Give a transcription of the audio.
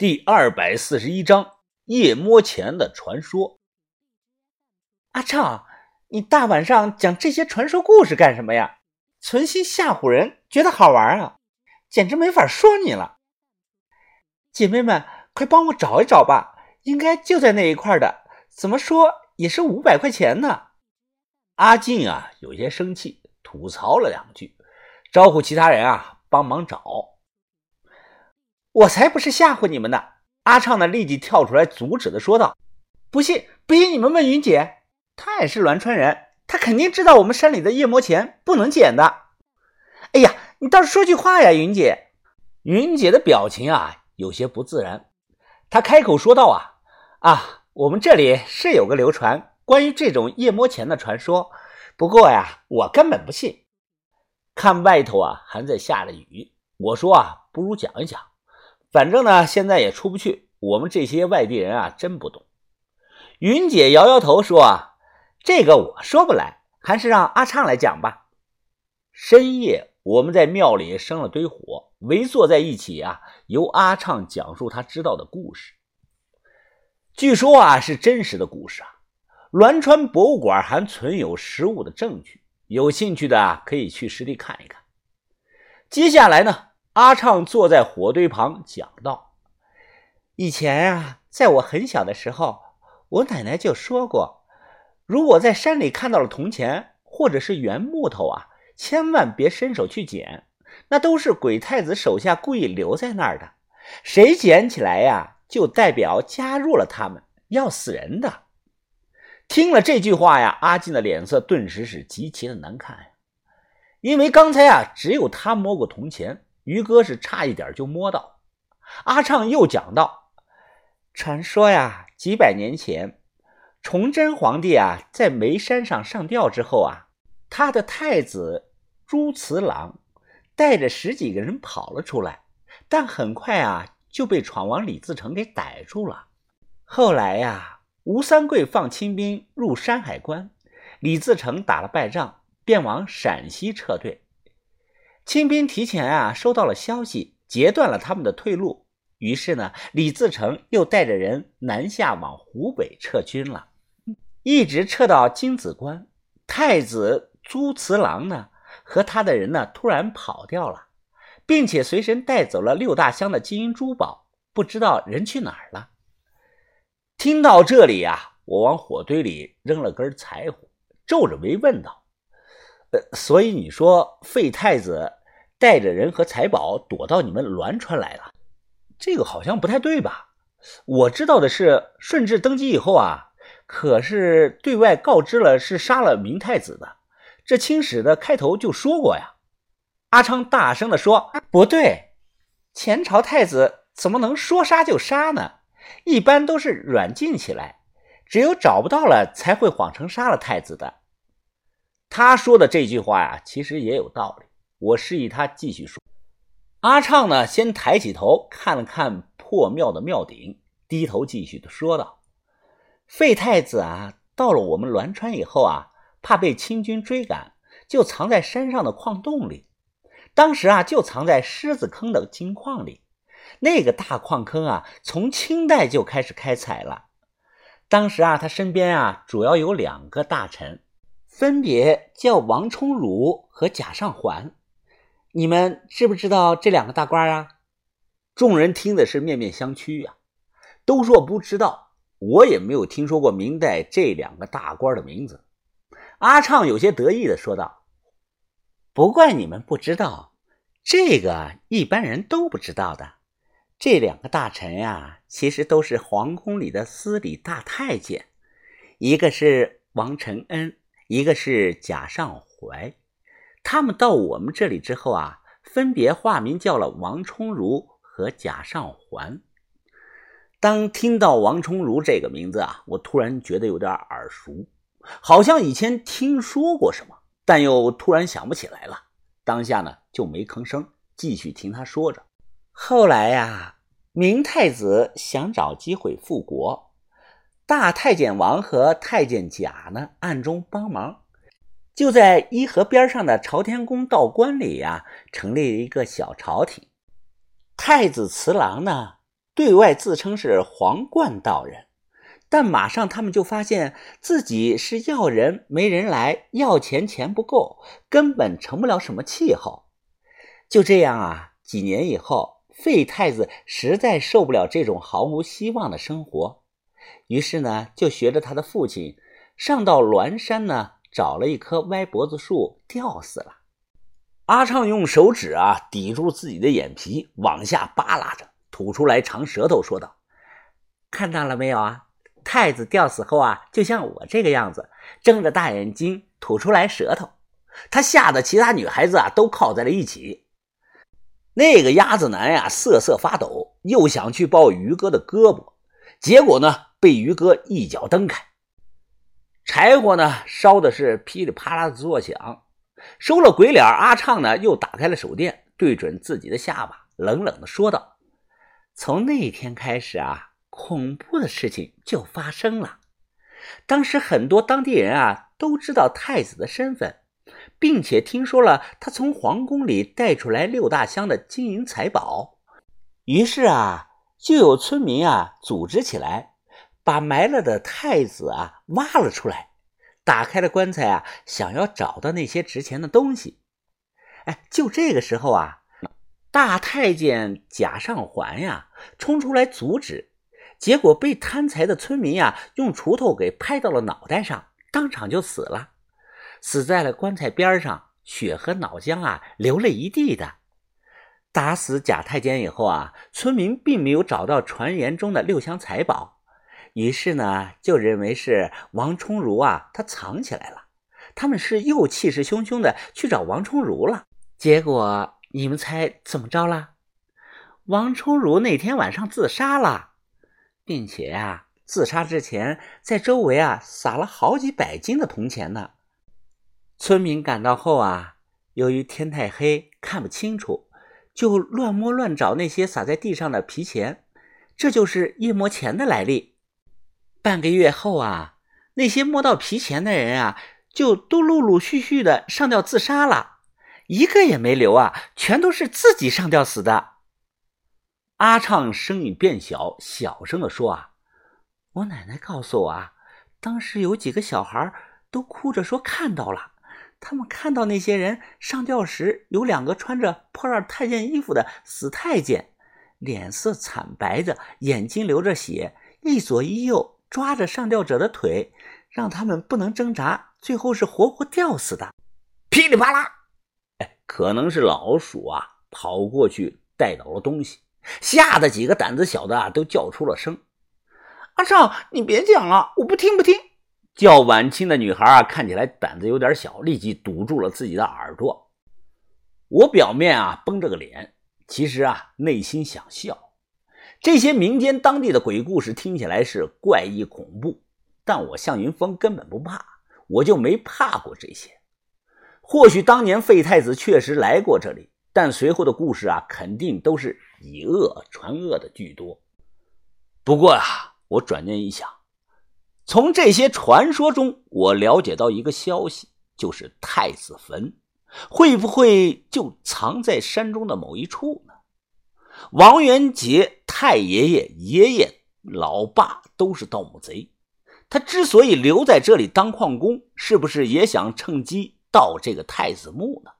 第二百四十一章夜摸钱的传说。阿畅，你大晚上讲这些传说故事干什么呀？存心吓唬人，觉得好玩啊？简直没法说你了。姐妹们，快帮我找一找吧，应该就在那一块的，怎么说也是五百块钱呢。阿静啊，有些生气，吐槽了两句，招呼其他人啊帮忙找。我才不是吓唬你们呢！阿畅呢，立即跳出来阻止的说道：“不信，不信你们问云姐，她也是栾川人，她肯定知道我们山里的夜魔钱不能捡的。”哎呀，你倒是说句话呀，云姐！云姐的表情啊有些不自然，她开口说道：“啊啊，我们这里是有个流传关于这种夜魔钱的传说，不过呀，我根本不信。看外头啊还在下着雨，我说啊，不如讲一讲。”反正呢，现在也出不去。我们这些外地人啊，真不懂。云姐摇摇头说：“啊，这个我说不来，还是让阿畅来讲吧。”深夜，我们在庙里生了堆火，围坐在一起啊，由阿畅讲述他知道的故事。据说啊，是真实的故事啊。栾川博物馆还存有实物的证据，有兴趣的啊可以去实地看一看。接下来呢？阿畅坐在火堆旁讲道：“以前啊，在我很小的时候，我奶奶就说过，如果在山里看到了铜钱或者是原木头啊，千万别伸手去捡，那都是鬼太子手下故意留在那儿的。谁捡起来呀，就代表加入了他们，要死人的。”听了这句话呀，阿进的脸色顿时是极其的难看呀，因为刚才啊，只有他摸过铜钱。于哥是差一点就摸到。阿畅又讲到：“传说呀，几百年前，崇祯皇帝啊在眉山上上吊之后啊，他的太子朱慈郎带着十几个人跑了出来，但很快啊就被闯王李自成给逮住了。后来呀，吴三桂放清兵入山海关，李自成打了败仗，便往陕西撤退。”清兵提前啊收到了消息，截断了他们的退路。于是呢，李自成又带着人南下往湖北撤军了，一直撤到金子关。太子朱慈郎呢和他的人呢突然跑掉了，并且随身带走了六大箱的金银珠宝，不知道人去哪儿了。听到这里啊，我往火堆里扔了根柴火，皱着眉问道：“呃，所以你说废太子？”带着人和财宝躲到你们栾川来了，这个好像不太对吧？我知道的是，顺治登基以后啊，可是对外告知了是杀了明太子的。这清史的开头就说过呀。阿昌大声地说：“不对，前朝太子怎么能说杀就杀呢？一般都是软禁起来，只有找不到了才会谎称杀了太子的。”他说的这句话呀，其实也有道理。我示意他继续说。阿畅呢，先抬起头看了看破庙的庙顶，低头继续的说道：“废太子啊，到了我们栾川以后啊，怕被清军追赶，就藏在山上的矿洞里。当时啊，就藏在狮子坑的金矿里。那个大矿坑啊，从清代就开始开采了。当时啊，他身边啊，主要有两个大臣，分别叫王充儒和贾尚环。”你们知不知道这两个大官啊？众人听的是面面相觑呀，都说不知道。我也没有听说过明代这两个大官的名字。阿畅有些得意的说道：“不怪你们不知道，这个一般人都不知道的。这两个大臣呀，其实都是皇宫里的司礼大太监，一个是王承恩，一个是贾尚怀。”他们到我们这里之后啊，分别化名叫了王充儒和贾尚环。当听到王充儒这个名字啊，我突然觉得有点耳熟，好像以前听说过什么，但又突然想不起来了。当下呢就没吭声，继续听他说着。后来呀，明太子想找机会复国，大太监王和太监贾呢暗中帮忙。就在伊河边上的朝天宫道观里呀，成立了一个小朝廷。太子慈郎呢，对外自称是皇冠道人，但马上他们就发现自己是要人没人来，要钱钱不够，根本成不了什么气候。就这样啊，几年以后，废太子实在受不了这种毫无希望的生活，于是呢，就学着他的父亲，上到栾山呢，找了一棵歪脖子树吊死了。阿畅用手指啊抵住自己的眼皮，往下扒拉着，吐出来长舌头，说道：“看到了没有啊？太子吊死后啊，就像我这个样子，睁着大眼睛，吐出来舌头。他吓得其他女孩子啊都靠在了一起。那个鸭子男呀瑟瑟发抖，又想去抱于哥的胳膊，结果呢被于哥一脚蹬开。柴火呢烧的是噼里啪啦的作响。”收了鬼脸，阿畅呢又打开了手电，对准自己的下巴，冷冷的说道：“从那一天开始啊，恐怖的事情就发生了。当时很多当地人啊都知道太子的身份，并且听说了他从皇宫里带出来六大箱的金银财宝，于是啊，就有村民啊组织起来，把埋了的太子啊挖了出来。”打开了棺材啊，想要找到那些值钱的东西。哎，就这个时候啊，大太监贾尚环呀冲出来阻止，结果被贪财的村民呀用锄头给拍到了脑袋上，当场就死了，死在了棺材边上，血和脑浆啊流了一地的。打死贾太监以后啊，村民并没有找到传言中的六箱财宝。于是呢，就认为是王充儒啊，他藏起来了。他们是又气势汹汹的去找王充儒了。结果你们猜怎么着了？王充儒那天晚上自杀了，并且呀，自杀之前在周围啊撒了好几百斤的铜钱呢。村民赶到后啊，由于天太黑看不清楚，就乱摸乱找那些撒在地上的皮钱，这就是夜魔钱的来历。半个月后啊，那些摸到皮钱的人啊，就都陆陆续续的上吊自杀了，一个也没留啊，全都是自己上吊死的。阿畅声音变小，小声的说：“啊，我奶奶告诉我啊，当时有几个小孩都哭着说看到了，他们看到那些人上吊时，有两个穿着破烂太监衣服的死太监，脸色惨白的，眼睛流着血，一左一右。”抓着上吊者的腿，让他们不能挣扎，最后是活活吊死的。噼里啪啦，哎，可能是老鼠啊跑过去带倒了东西，吓得几个胆子小的啊都叫出了声。阿少，你别讲了，我不听不听。叫晚清的女孩啊，看起来胆子有点小，立即堵住了自己的耳朵。我表面啊绷着个脸，其实啊内心想笑。这些民间当地的鬼故事听起来是怪异恐怖，但我向云峰根本不怕，我就没怕过这些。或许当年废太子确实来过这里，但随后的故事啊，肯定都是以恶传恶的居多。不过啊，我转念一想，从这些传说中，我了解到一个消息，就是太子坟会不会就藏在山中的某一处呢？王元杰太爷爷、爷爷、老爸都是盗墓贼，他之所以留在这里当矿工，是不是也想趁机盗这个太子墓呢？